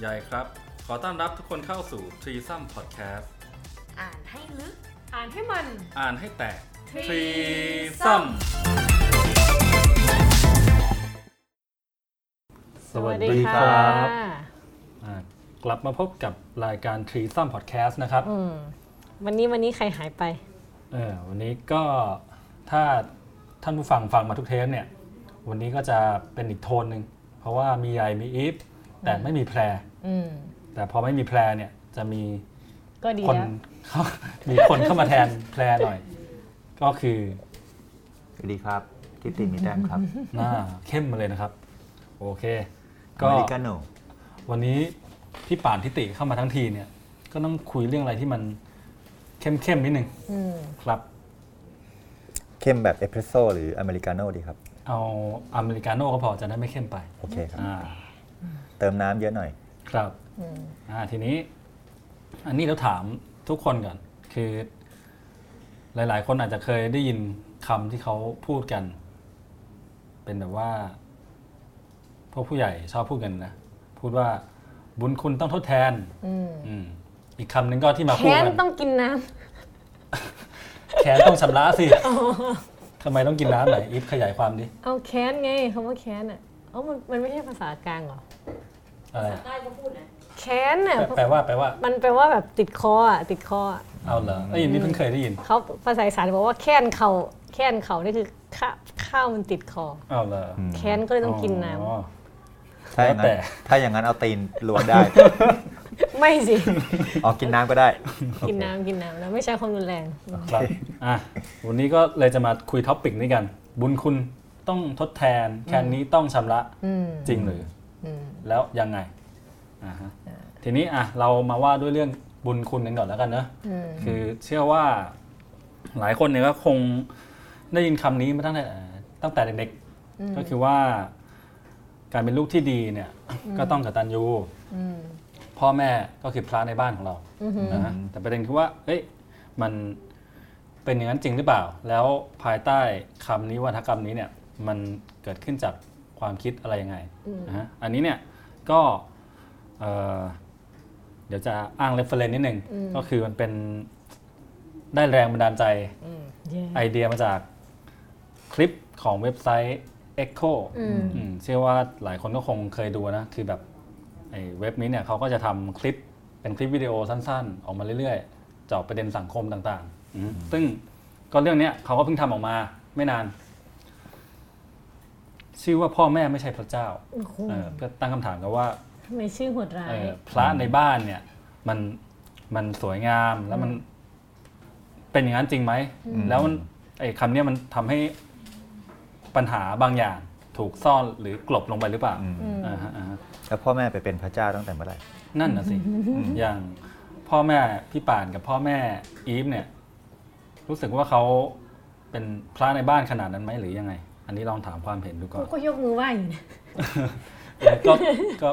ใหญ่ครับ ขอต้อนรับทุกคนเข้าสู่ t r e e s o m Podcast อ่านให้ลึก อ่านให้มัน อ่านให้แตก Threesome สวัสดีครับอ่ากลับมาพบกับรายการ t r e e s o m Podcast นะครับ อืมวันนี้วันนี้ใครหายไป เออวันนี้ก็ถ้าท่านผู้ฟังฟังมาทุกเทปเนี่ย วันนี้ก็จะเป็นอีกโทนหนึ่ง เพราะว่ามีใยมีอีฟ แต่ไม่มีแพรอืมแต่พอไม่มีแพรเนี่ยจะมีก็ดีคนแล้วเข้ามีคนเข้ามาแทนแพรหน่อย ก็คือสวัสดีครับทิติมีแต้มครับหน้าเข้มมาเลยนะครับ โอเคอก็เมริกาโน่วันนี้พี่ป่านทิติเข้ามาทั้งทีเนี่ย ก็ต้องคุยเรื่องอะไรที่มันเข้มๆนิดนึงอืมครับ เข้มแบบเอสเพรสโซ่หรืออเมริกาโน่ดีครับ เอาอเมริกาโน่ก็พอจะได้ไม่เข้มไป โอเคครับอ่า เติมน้ำเยอะหน่อย ครับอืมอ่าทีนี้ อันนี้เราถามทุกคนก่อนคือ หลาย ๆ คนอาจจะเคยได้ยินคำที่เขาพูดกัน เป็นแบบว่า พวกผู้ใหญ่ชอบพูดกันนะ พูดว่าบุญคุณต้องทดแทนอืมอืมอีกคำหนึ่งก็ที่มาพูดแค้นกันต้องกินน้แค้นต้องชำระสิทำไมต้องกินน้ำไหนอีฟขยายความดิำเอาแค้นไงคำว่าแค้นอะเอ้ามันมันไม่ใช่ภาษากลางเหรอ อะไรแค้นอะแปลแปลว่าแปลว่า มันแปลว่าแบบติดคออะติดคออะเอาเหรอไอ้ยินนี่เพิ่งเคยได้ยินเขาภาษาอีสานบอกว่าแค้นเขาแค้นเขานี่คือข้าข้าวมันติดคอเอาเหรออืมแค้นก็เลยต้องกินน้อ๋อถ้าอย่างแล้วแต่นั้นถ้าอย่างนั้นเอาตีนลวนได้ำไม่สิอ๋อกินน้ำก็ได้ กินน้ำกินน้ำแล้วไม่ใช้ความรุนแรงครับอะวันนี้ก็เลยจะมาคุยท็อปปิกนี้กัน บุญคุณต้องทดแทนแค่นี้ต้องชำระอืมจริงหรืออืม แล้วยังไงอ่าฮะทีนี้อะเรามาว่าด้วยเรื่องบุญคุณกันก่อนแล้วกันเนอะอืมคือเชื่อว่าหลายคนเนี่ยก็คงได้ยินคำนี้มาตั้งแต่ตั้งแต่เด็กๆก็คือว่าการเป็นลูกที่ดีเนี่ยก็ต้องกตัญญูอืมพ่อแม่ก็คือพระในบ้านของเราอือหือนะฮะแต่ประเด็นคือว่าเอ้ยมันเป็นอย่างนั้นจริงหรือเปล่า แล้วภายใต้คำนี้วัฒกรรมนี้เนี่ย มันเกิดขึ้นจาก ความคิดอะไรยังไงนะฮะอันนี้เนี่ยก็เอ่อเดี๋ยวจะอ้างเรฟเฟรนนิดนึงก็คือมันเป็นได้แรงบันดาลใจอืมเย้ไอเดียมาจากคลิปของเว็บไซต์ Echo อืมอืมเชื่อว่าหลายคนก็คงเคยดูนะ คือแบบไอ้เว็บนี้เนี่ยเขาก็จะทำคลิปเป็นคลิปวิดีโอสั้นๆ ออกมาเรื่อยๆเจาะประเด็นสังคมต่างๆอืมซึ่งก็เรื่องเนี้ยเขาก็เพิ่งทำออกมาไม่นาน ชื่อว่าพ่อแม่ไม่ใช่พระเจ้าโอ้โหเออก็ตั้งคำถามกันว่าทำไมชื่อโหดร้าเอยอพระในบ้านเนี่ยมันมันสวยงามแล้วมันเป็นอย่างนั้นจริงไหม แล้วมันไอ้คำเนี้ยมันทำให้ปัญหาบางอย่างถูกซ่อนหรือกลบลงไปหรือเปล่าอืมอ่าฮะอ่าฮะแล้วพ่อแม่ไปเป็นพระเจ้าตั้งแต่เมื่อไหร่ นั่นน่ะสิ อย่างพ่อแม่พี่ป่านกับพ่อแม่อีฟเนี่ย รู้สึกว่าเขาเป็นพระในบ้านขนาดนั้นไหมหรือยังไง อันนี้ลองถามความเห็นดูก่อนก็ยกมือไหว้อยู่นะก็ก็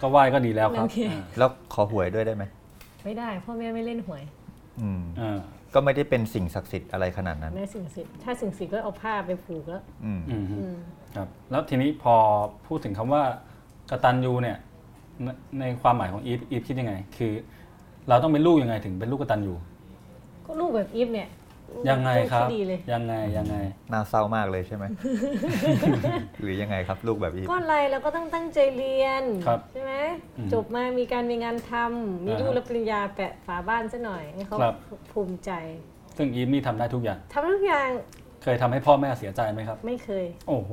ก็ไหว้ก็ดีแล้วครับโอเคอ่าแล้วขอหวยด้วยได้ไหมไม่ได้พ่อแม่ไม่เล่นหวย อืมอ่าก็ไม่ได้เป็นสิ่งศักดิ์สิทธิ์อะไรขนาดนั้นแม่สิ่งศักดิ์สิทธิ์ถ้าสิ่งศักดิ์สิทธิ์ก็เอาผ้าไปผูกแล้วอืมอืมฮึอืมครับ แล้วทีนี้พอพูดถึงคำว่ากตัญญูเนี่ยในในความหมายของอีฟอีฟคิดยังไง คือ เราต้องเป็นลูกยังไงถึงเป็นลูกกตัญญูก็ลูกแบบอีฟเนี่ย ยังไงครับลูกที่ดีเลยยังไงยังไงน่าเศร้ามากเลยใช่ไหมหรือยังไงครับลูกแบบนี้ก็อะไรเราก็ต้องตั้งใจเรียนครับใช่ไหมอืมจบมามีการมีงานทำมีอ่าฮะลูกรับปริญญาแปะฝาบ้านซะหน่อยให้เขาครับภูมิใจ ซึ่งอีฟนี่ทำได้ทุกอย่างทำทุกอย่างเคยทำให้พ่อแม่เสียใจไหมครับ ไม่เคย โอ้โห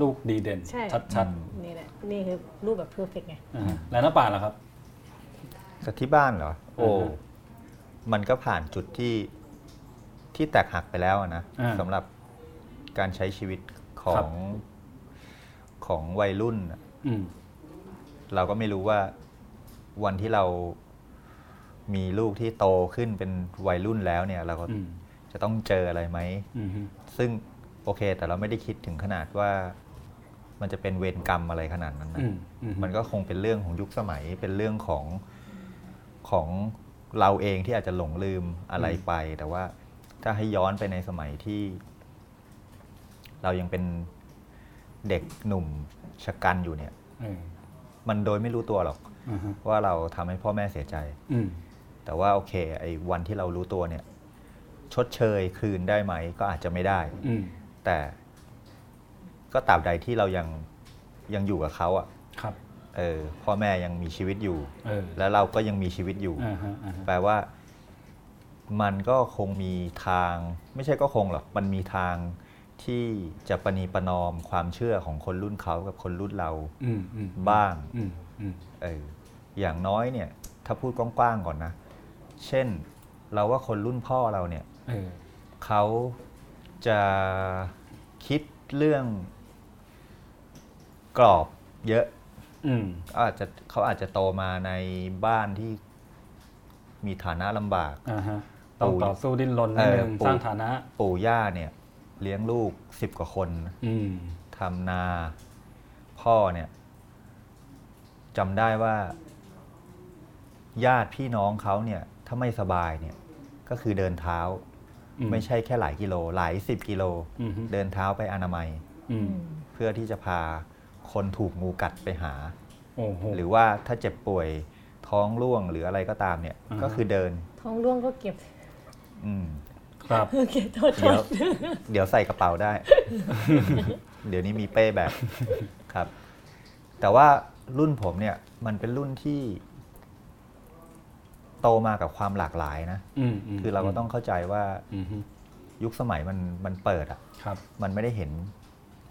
ลูกดีเด่นใช่ชัดนี่แหละนี่คือรูปแบบเพอร์เฟกไงๆอ่าฮะแล้วน้าป่านล่ะครับแต่ที่บ้านเหรอโอ้อ่าฮะมันก็ผ่านจุดที่ ที่แตกหักไปแล้วอะนะอ่าสำหรับการใช้ชีวิตขอครับงของวัยรุ่นอะอืมเราก็ไม่รู้ว่าวันที่เรามีลูกที่โตขึ้นเป็นวัยรุ่นแล้วเนี่ย เราก็อืมจะต้องเจออะไรไหมอืมฮึซึ่งโอเค แต่เราไม่ได้คิดถึงขนาดว่ามันจะเป็นเวรกรรมอะไรขนาดนั้นนะอืมอืมมันก็คงเป็นเรื่องของยุคสมัย เป็นเรื่องของของเราเองที่อาจจะหลงลืมอะไรไป แต่ว่า ถ้าให้ย้อนไปในสมัยที่ เรายังเป็นเด็กหนุ่มชะกันอยู่เนี่ยเออมันโดยไม่รู้ตัวหรอกอือฮึว่าเราทำให้พ่อแม่เสียใจอืมแต่ว่าโอเค ไอ้วันที่เรารู้ตัวเนี่ย ชดเชยคืนได้ไหม ก็อาจจะไม่ได้อืมแต่ก็ตราบใดที่เรายังยังอยู่กับเขาอะ่ะครับ เออพ่อแม่ยังมีชีวิตอยู่เออแล้วเราก็ยังมีชีวิตอยู่อ่าฮะอ่าฮะแปลว่า มันก็คงมีทาง ไม่ใช่ก็คงหรอกมันมีทางที่จะประนีประนอมความเชื่อของคนรุ่นเขากับคนรุ่นเราอืมอืมบ้างอืมอืมเอออย่างน้อยเนี่ย ถ้าพูดกว้างๆก่อนนะ เช่นเราว่าคนรุ่นพ่อเราเนี่ยเออเขาจะคิดเรื่องกรอบเยอะอืมอาจจะเขาอาจจะโตมาในบ้านที่มีฐานะลำบากอ่าฮะ ต้องปู่ต่อสู้ดิ้นรนนิดนึงเออปู่สร้างฐานะ ปู่ย่าเนี่ย เลี้ยงลูกสิบกว่าคนอืมทำนาพ่อเนี่ยจำได้ว่า ญาติพี่น้องเขาเนี่ย ถ้าไม่สบายเนี่ย ก็คือเดินเท้าอืมไม่ใช่แค่หลายกิโล หลายสิบกิโลอือฮึเดินเท้าไปอนามัยอืมเพื่อที่จะพาคนถูกงูกัดไปหาโอ้โหหรือว่าถ้าเจ็บป่วยท้องร่วงหรืออะไรก็ตามเนี่ยอ่าฮะก็คือเดิน ท้องร่วงก็เก็บอืม ครับเก็บโทษโทเดี๋ยวษเดี๋ยวใส่กระเป๋าได้ เดี๋ยวนี้มีเป้แบบครับ แต่ว่ารุ่นผมเนี่ย มันเป็นรุ่นที่ โตมากับความหลากหลายนะอืมมคือเราก็ต้องเข้าใจว่าอืมฮึยุคสมัยมันมันเปิดอะครับมันไม่ได้เห็น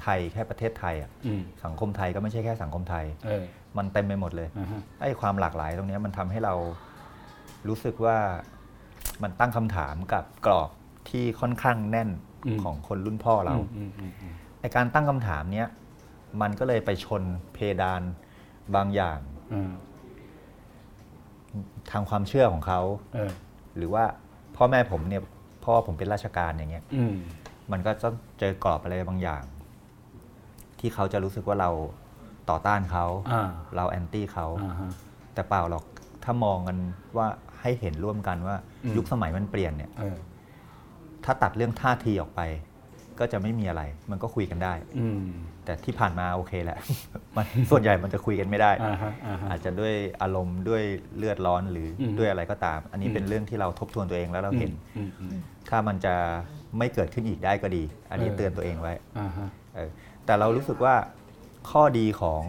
ไทยแค่ประเทศไทยอะอืมสังคมไทยก็ไม่ใช่แค่สังคมไทยเออมันเต็มไปหมดเลยอ่าฮะไอ้ความหลากหลายตรงเนี้ยมันทำให้เรารู้สึกว่า มันตั้งคำถามกับกรอบที่ค่อนข้างแน่นของคนรุ่นพ่อเราอืมอืมอืมไอการตั้งคำถามเนี้ยมันก็เลยไปชนเพดานบางอย่างอืมทางความเชื่อของเขาเออหรือว่าพ่อแม่ผมเนี่ยพ่อผมเป็นราชการอย่างเงี้ยอืมมันก็ต้องเจอกรอบอะไรบางอย่าง ที่เขาจะรู้สึกว่าเราต่อต้านเขาอ่าเราแอนตี้เขาอ่าฮะแต่เปล่าหรอกถ้ามองกันว่า ให้เห็นร่วมกันว่าอืมยุคสมัยมันเปลี่ยนเนี่ยเออถ้าตัดเรื่องท่าทีออกไป ก็จะไม่มีอะไร มันก็คุยกันได้อืมแต่ที่ผ่านมาโอเคแหละมันส่วนใหญ่มันจะคุยกันไม่ได้อ่าฮะอ่าฮะอาจจะด้วยอารมณ์ด้วยเลือดร้อนหรืออมด้วยอะไรก็ตาม อันนี้อืมเป็นเรื่องที่เราทบทวนตัวเองแล้วเราเห็นอืมอืมถ้ามันจะไม่เกิดขึ้นอีกได้ก็ดี อันนี้เออเตือนตัวเองไว้อ่าฮะเออแต่เรารู้สึกว่าข้อดีของ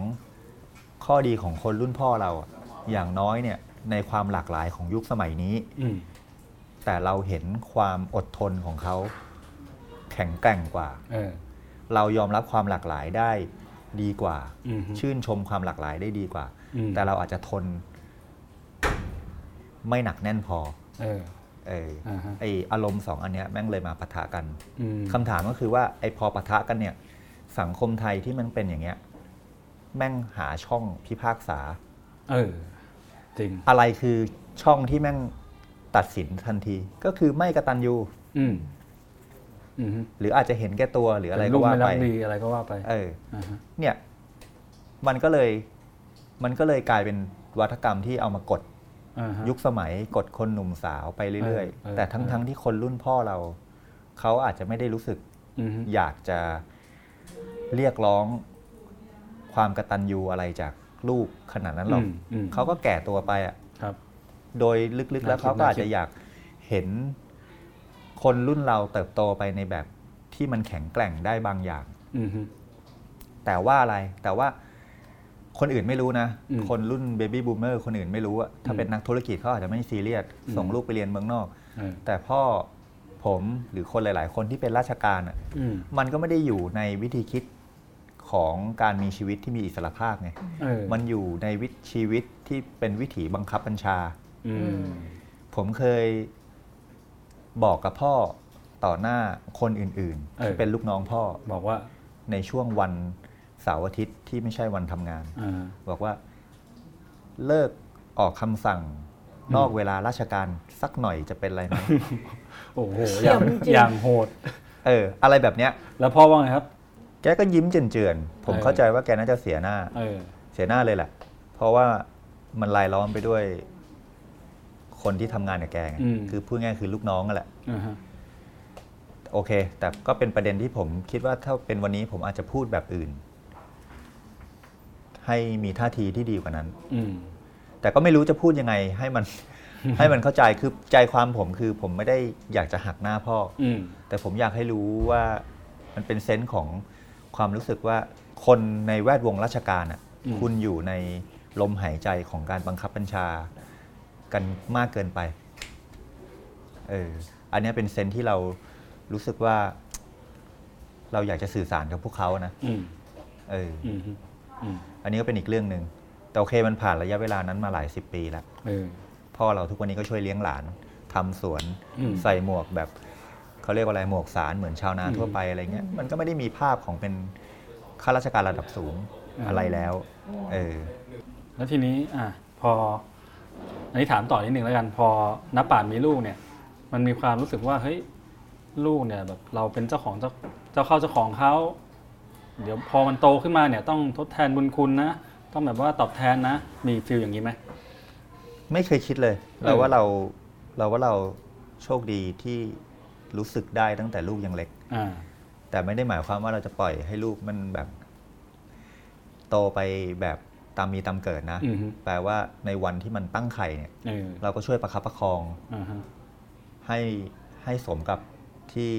ข้อดีของคนรุ่นพ่อเราอะอย่างน้อยเนี่ย ในความหลากหลายของยุคสมัยนี้อืมแต่เราเห็นความอดทนของเขาแข็งแกร่งกว่าเออเรายอมรับความหลากหลายได้ดีกว่าอืมฮึชื่นชมความหลากหลายได้ดีกว่าอืมแต่เราอาจจะทน ไม่หนักแน่นพอเออเอออ่าฮะไออารมณ์สองอันเนี้ยแม่งเลยมาปะทะกันอืมคำถามก็คือว่าไอพอปะทะกันเนี่ย สังคมไทยที่มันเป็นอย่างเงี้ย แม่งหาช่องพิพากษา เออจริง อะไรคือช่องที่แม่งตัดสินทันที ก็คือไม่กระตันยูอืมอืมฮึหรืออาจจะเห็นแก่ตัวหรืออะไรเป็นก็ลูกว่าไม่รัไปกดีอะไรก็ว่าไป เอออ่าฮะเนี่ย มันก็เลย มันก็เลยกลายเป็นวัฒกรรมที่เอามากดอ่าฮะยุคสมัยกดคนหนุ่มสาวไปเรื่อยเออเออๆแต่ทั้งเออทั้งที่คนรุ่นพ่อเรา เขาอาจจะไม่ได้รู้สึกอืมฮึอยากจะเรียกร้องความกระตันยูอะไรจาก ลูกขนาดนั้นหรอกมอืมเขาก็แก่ตัวไปอะครับโดยลึกๆแล้วน่าคิดเขาก็อาจน่าคิดจะอยากเห็นคนรุ่นเราเติบโตไปในแบบที่มันแข็งแกร่งได้บางอย่างอืมฮึแต่ว่าอะไรแต่ว่าคนอื่นไม่รู้นะอืมคนรุ่นเบบี้บูมเมอร์คนอื่นไม่รู้อะถ้าอืมเป็นนักธุรกิจเขาอาจจะไม่ซีเรียสอืมส่งลูกไปเรียนเมืองนอกเออแต่พ่อผมหรือคนหลาย ๆ คนที่เป็นราชการอะอืมมันก็ไม่ได้อยู่ในวิธีคิด ของการมีชีวิตที่มีอิสรภาพไงเออมันอยู่ในวิถีชีวิตที่เป็นวิถีบังคับบัญชาอืมผมเคยบอกกับพ่อต่อหน้าคนอื่นๆที่เป็นลูกน้องพ่อบอกว่าในช่วงวันเสาร์อาทิตย์ที่ไม่ใช่วันทำงานอ่าบอกว่า เลิกออกคำสั่งนอกเวลาราชการสักหน่อยจะเป็นไรไหมโอ้โหเสี่อยย่างมจริงอย่างโหด เออ อะไรแบบเนี้ย แล้วพ่อว่าไงครับแกก็ยิ้มเจือนๆผมเออเข้าใจว่าแกน่าจะเสียหน้าเออเสียหน้าเลยแหละ เพราะว่ามันลายล้อมไปด้วย คนที่ทำงานกับแกไงอืมคือพูดง่ายๆคือลูกน้องนั่นแหละอ่าฮะโอเค แต่ก็เป็นประเด็นที่ผมคิดว่าถ้าเป็นวันนี้ผมอาจจะพูดแบบอื่น ให้มีท่าทีที่ดีกว่านั้นอืมแต่ก็ไม่รู้จะพูดยังไง ให้มัน ให้มันเข้าใจคือใจความผมคือ ผมไม่ได้อยากจะหักหน้าพ่ออืมแต่ผมอยากให้รู้ว่ามันเป็นเซนส์ของ ความรู้สึกว่าคนในแวดวงราชการอะอืมคุณอยู่ในลมหายใจของการบังคับบัญชากันมากเกินไปเอออันเนี้ยเป็นเซนส์ที่เรารู้สึกว่า เราอยากจะสื่อสารกับพวกเขานะอืมเอออืมอืมอันนี้ก็เป็นอีกเรื่องหนึ่งแต่โอเคมันผ่านระยะเวลานั้นมาหลายสิบปีแล้วเออพ่อเราทุกวันนี้ก็ช่วยเลี้ยงหลานทำสวนอืมใส่หมวกแบบ เขาเรียกว่าอะไรหมวกสารเหมือนชาวนาอืมทั่วไปอะไรเงี้ยมันก็ไม่ได้มีภาพของเป็นข้าราชการระดับสูงอืมอะไรแล้วเออแล้วทีนี้อะพออันนี้ถามต่อนิดนึงแล้วกันพอนับป่านมีลูกเนี่ย มันมีความรู้สึกว่าเฮ้ยลูกเนี่ยแบบเราเป็นเจ้าของเจ้าเจ้าเข้าเจ้าของเขาเดี๋ยวพอมันโตขึ้นมาเนี่ยต้องทดแทนบุญคุณนะต้องแบบว่าตอบแทนนะ มีฟิลอย่างนี้ไหมไม่เคยคิดเลยเออเราว่าเราเราว่าเราโชคดีที่ รู้สึกได้ตั้งแต่ลูกยังเล็กอ่าแต่ไม่ได้หมายความว่าเราจะปล่อยให้ลูกมันแบบ โตไปแบบตามมีตามเกิดนะอืมฮึแปลว่าในวันที่มันตั้งไข่เนี่ยเออเราก็ช่วยประคับประคองอ่าฮะให้ให้สมกับที่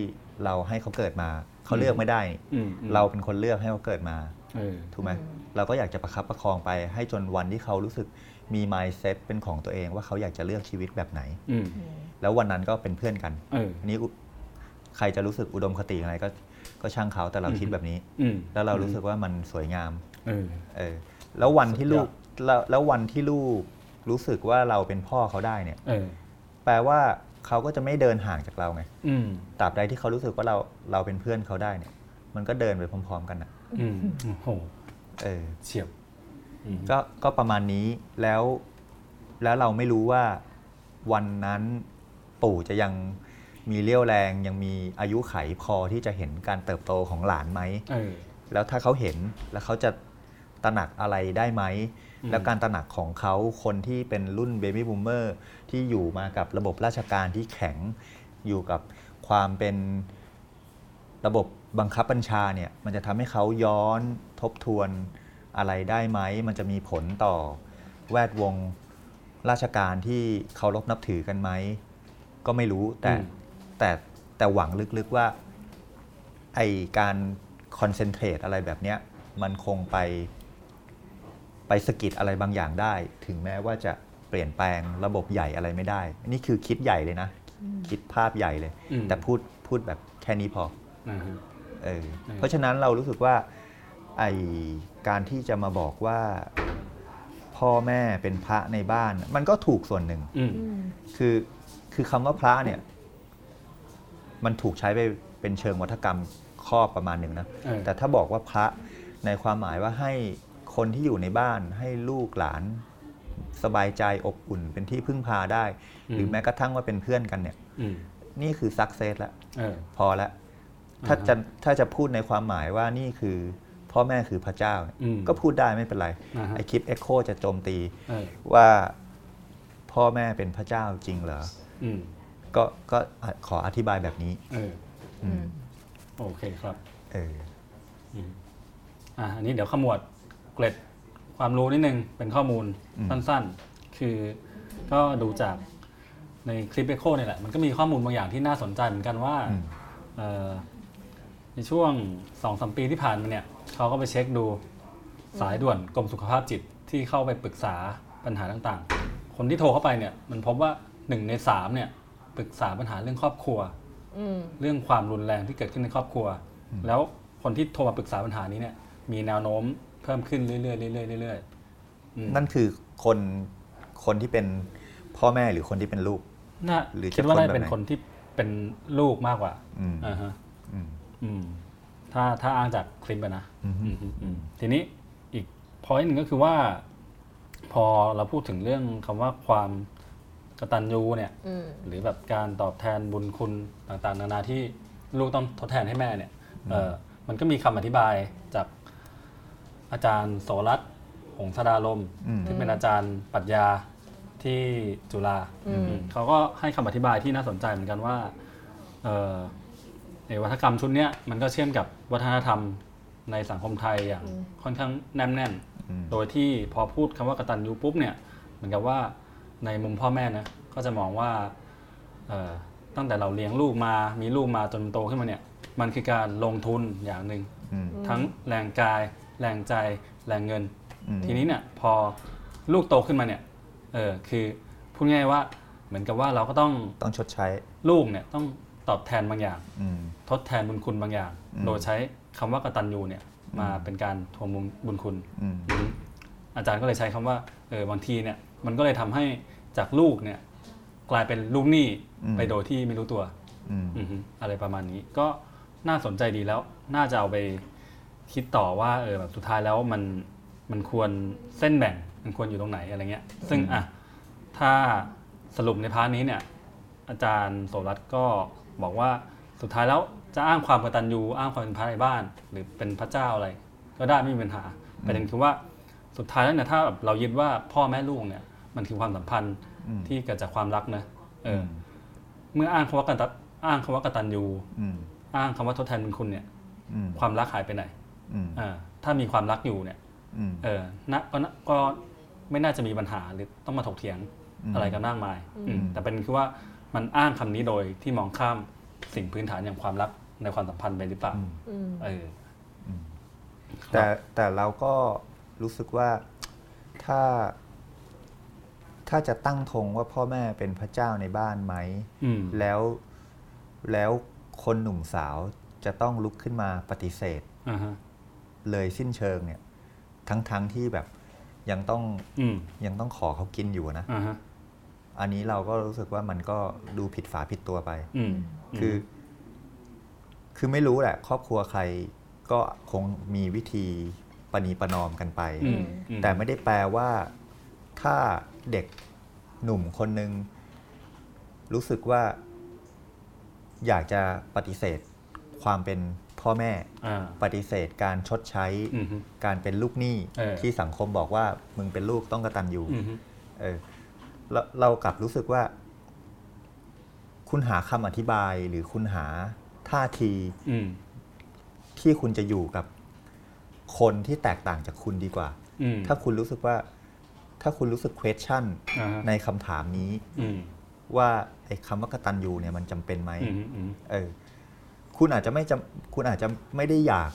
เราให้เขาเกิดมา เขาเลือกไม่ได้นี่อืมอืมเราเป็นคนเลือกให้เขาเกิดมาเออถูกไหมเราก็อยากจะประคับประคองไปให้จนวันที่เขารู้สึกมี mindset เป็นของตัวเองว่าเขาอยากจะเลือกชีวิตแบบไหนอืม แล้ววันนั้นก็เป็นเพื่อนกันเอออันนี้อุใครจะรู้สึกอุดมคติอะไรก็ก็ช่างเขาแต่เราคิดแบบนี้อืมแล้วเรารู้สึกว่ามันสวยงามเออเออแล้ววันที่ลูกสุดยอดแล้วแล้ววันที่ลูกรู้สึกว่าเราเป็นพ่อเขาได้เนี่ยเออแปลว่าเขาก็จะไม่เดินห่างจากเราไงอืมตราบใดที่เขารู้สึกว่าเราเราเป็นเพื่อนเขาได้เนี่ย มันก็เดินไปพร้อม ๆ กันนะอืมโอ้โหเออเฉียบอืมก็ก็ประมาณนี้แล้ว แล้วเราไม่รู้ว่าวันนั้น ปู่จะยังมีเรี่ยวแรงยังมีอายุไขพอที่จะเห็นการเติบโตของหลานไหมเออแล้วถ้าเขาเห็นแล้วเขาจะตระหนักอะไรได้ไหมอืมแล้วการตระหนักของเขาคนที่เป็นรุ่นเบบี้บูมเมอร์ที่อยู่มากับระบบราชการที่แข็งอยู่กับความเป็นระบบบังคับบัญชาเนี่ยมันจะทำให้เขาย้อนทบทวนอะไรได้ไหม มันจะมีผลต่อแวดวงราชการที่เคารพนับถือกันไหม ก็ไม่รู้แต่อืมแต่แต่หวังลึกๆว่าไอการคอนเซนเทรตอะไรแบบเนี้ยมันคงไป ไปสะกิดอะไรบางอย่างได้ ถึงแม้ว่าจะเปลี่ยนแปลงระบบใหญ่อะไรไม่ได้ นี่คือคิดใหญ่เลยนะ คิดภาพใหญ่เลยอืมแต่พูดพูดแบบแค่นี้พออ่าฮะเอออืมเพราะฉะนั้นเรารู้สึกว่าไอการที่จะมาบอกว่าพ่อแม่เป็นพระในบ้าน มันก็ถูกส่วนหนึ่งอืมคือ คือคำว่าพระเนี่ย มันถูกใช้ไปเป็นเชิงวัฒกรรมครอบประมาณหนึ่งนะ เออ แต่ถ้าบอกว่าพระในความหมายว่าให้คนที่อยู่ในบ้านให้ลูกหลานสบายใจอบอุ่น เป็นที่พึ่งพาได้ หรือแม้กระทั่งว่าเป็นเพื่อนกันเนี่ย อืมนี่คือซักเซสแล้ว เออ พอแล้วถ้าอ่าฮะจะถ้าจะพูดในความหมายว่านี่คือพ่อแม่คือพระเจ้าเนี่ยอืมก็พูดได้ไม่เป็นไร อ่าฮะ ไอคลิปเอ็กโคจะโจมตีเออ ว่า พ่อแม่เป็นพระเจ้าจริงเหรออืมก็ก็ขออธิบายแบบนี้ เอออืมโอเคครับ เอออืมอะอันนี้เดี๋ยวขมวดเกร็ดความรู้นิดนึงเป็นข้อมูลอืมสั้นๆ คือก็ดูจากในคลิปเอโคเนี่ยแหละ มันก็มีข้อมูลบางอย่างที่น่าสนใจเหมือนกันว่าอืมเอ่อในช่วงสองสมปีที่ผ่านมาเนี่ยเขาก็ไปเช็คดูสายด่วนกรมสุขภาพจิตที่เข้าไปปรึกษาปัญหาต่างๆ คนที่โทรเข้าไปเนี่ยมันพบว่าหนึ่งในสามเนี่ยปรึกษาปัญหาเรื่องครอบครัวอืมเรื่องความรุนแรงที่เกิดขึ้นในครอบครัว แล้วคนที่โทรมาปรึกษาปัญหานี้เนี่ย มีแนวโน้มเพิ่มขึ้นเรื่อยๆเรื่อยๆเรื่อยๆอืมนั่นคือคนคนที่เป็นพ่อแม่หรือคนที่เป็นลูกน่าหรือจะคิดว่าน่าคนแบบจะเป็นไหนคนที่เป็นลูกมากกว่าอืมอ่าฮะอืมอืมถ้าถ้าอ้างจากคลิปอะนะอืมอืมอืมอืมทีนี้อีกพอยหนึ่งก็คือว่า พอเราพูดถึงเรื่องคำว่าความกตัญญูเนี่ยอืมหรือแบบการตอบแทนบุญคุณต่างๆ นานาที่ลูกต้องทดแทนให้แม่เนี่ยเออมันก็มีคำอธิบายจากอาจารย์โสรัตน์หงสดาลมอืมที่เป็นอาจารย์ปรัชญาที่จุฬาอืมเขาก็ให้คำอธิบายที่น่าสนใจเหมือนกันว่าเออในวัฒกรรมชุดเนี้ยมันก็เชื่อมกับวัฒนธรรมในสังคมไทยอย่างค่อนข้างแนบแน่นอืม โดยที่พอพูดคำว่ากตัญญูปุ๊บเนี่ยเหมือนกับว่าในมุมพ่อแม่นะก็จะมองว่าเอ่อตั้งแต่เราเลี้ยงลูกมามีลูกมาจนโตขึ้นมาเนี่ยมันคือการลงทุนอย่างหนึ่งอืมทั้งแรงกาย แรงใจ แรงเงินอืมทีนี้เนี่ยพอลูกโตขึ้นมาเนี่ยเออคือพูดง่ายๆว่าเหมือนกับว่าเราก็ต้องต้องชดใช้ลูกเนี่ยต้องตอบแทนบางอย่างอืมทดแทนบุญคุณบางอย่างอืมโดยใช้คำว่ากตัญญูเนี่ย มาเป็นการทวงบุญบุญคุณอืมอืมอาจารย์ก็เลยใช้คำว่าเออบางทีเนี่ยมันก็เลยทำให้จากลูกเนี่ยกลายเป็นลูกหนี้อืมไปโดยที่ไม่รู้ตัวอืมอือฮึอะไรประมาณนี้ ก็น่าสนใจดีแล้ว น่าจะเอาไปคิดต่อว่าเออแบบสุดท้ายแล้วมันมันควรเส้นแบ่งมันควรอยู่ตรงไหนอะไรเงี้ย ซึ่งอะถ้าสรุปใน part นี้เนี่ย อาจารย์โสรัตน์ก็บอกว่าสุดท้ายแล้ว จะอ้างความกตัญญูอ้างความเป็นพระในบ้าน หรือเป็นพระเจ้าอะไร ก็ได้ไม่มีปัญหาประเด็นคือว่าสุดท้ายแล้วเนี่ยถ้าแบบเรายึดว่าพ่อแม่ลูกเนี่ย มันคือความสัมพันธ์อืมที่เกิดจากความรักนะเอออเมื่ออ้างคำว่ากตัญอ้างคำว่ากตัญญูอืมอ้างคำว่าทดแทนบุญคุณเนี่ยอืมความรักหายไปไหนอืมอ่าถ้ามีความรักอยู่เนี่ยอืมเออณก็ณก็ไม่น่าจะมีปัญหาหรือต้องมาถกเถียงอืมอะไรกันมากมายอืมอืมแต่เป็นคือว่ามันอ้างคำนี้โดยที่มองข้าม สิ่งพื้นฐานอย่างความรักในความสัมพันธ์ไปหรือเปล่าอืมอืมเออแต่แต่เราก็รู้สึกว่าถ้า ถ้าจะตั้งธงว่าพ่อแม่เป็นพระเจ้าในบ้านไหมอืมแล้วแล้วคนหนุ่มสาวจะต้องลุกขึ้นมาปฏิเสธอ่าฮะเลยสิ้นเชิงเนี่ย ทั้งทั้งที่แบบยังต้องอืมยังต้องขอเขากินอยู่นะ อ่าฮะอันนี้เราก็รู้สึกว่ามันก็ดูผิดฝาผิดตัวไปอืมคือ คือไม่รู้แหละ ครอบครัวใครก็คงมีวิธีปณีประนอมกันไปอืมอืมแต่ไม่ได้แปลว่าถ้าเด็กหนุ่มคนหนึ่งรู้สึกว่า อยากจะปฏิเสธความเป็นพ่อแม่อ่าปฏิเสธการชดใช้อืมฮึการเป็นลูกหนี้เออที่สังคมบอกว่ามึงเป็นลูกต้องกระตันอยู่อืมฮึ เออเราเรากลับรู้สึกว่า คุณหาคำอธิบายหรือคุณหาท่าทีอืมที่คุณจะอยู่กับคนที่แตกต่างจากคุณดีกว่าอืมถ้าคุณรู้สึกว่า ถ้าคุณรู้สึก question อ่าฮะในคำถามนี้อืมว่าไอ้คำว่ากตัญญูเนี่ยมันจำเป็นไหมอืมฮึอืมเออ คุณอาจจะไม่จำคุณอาจจะไม่ได้อยาก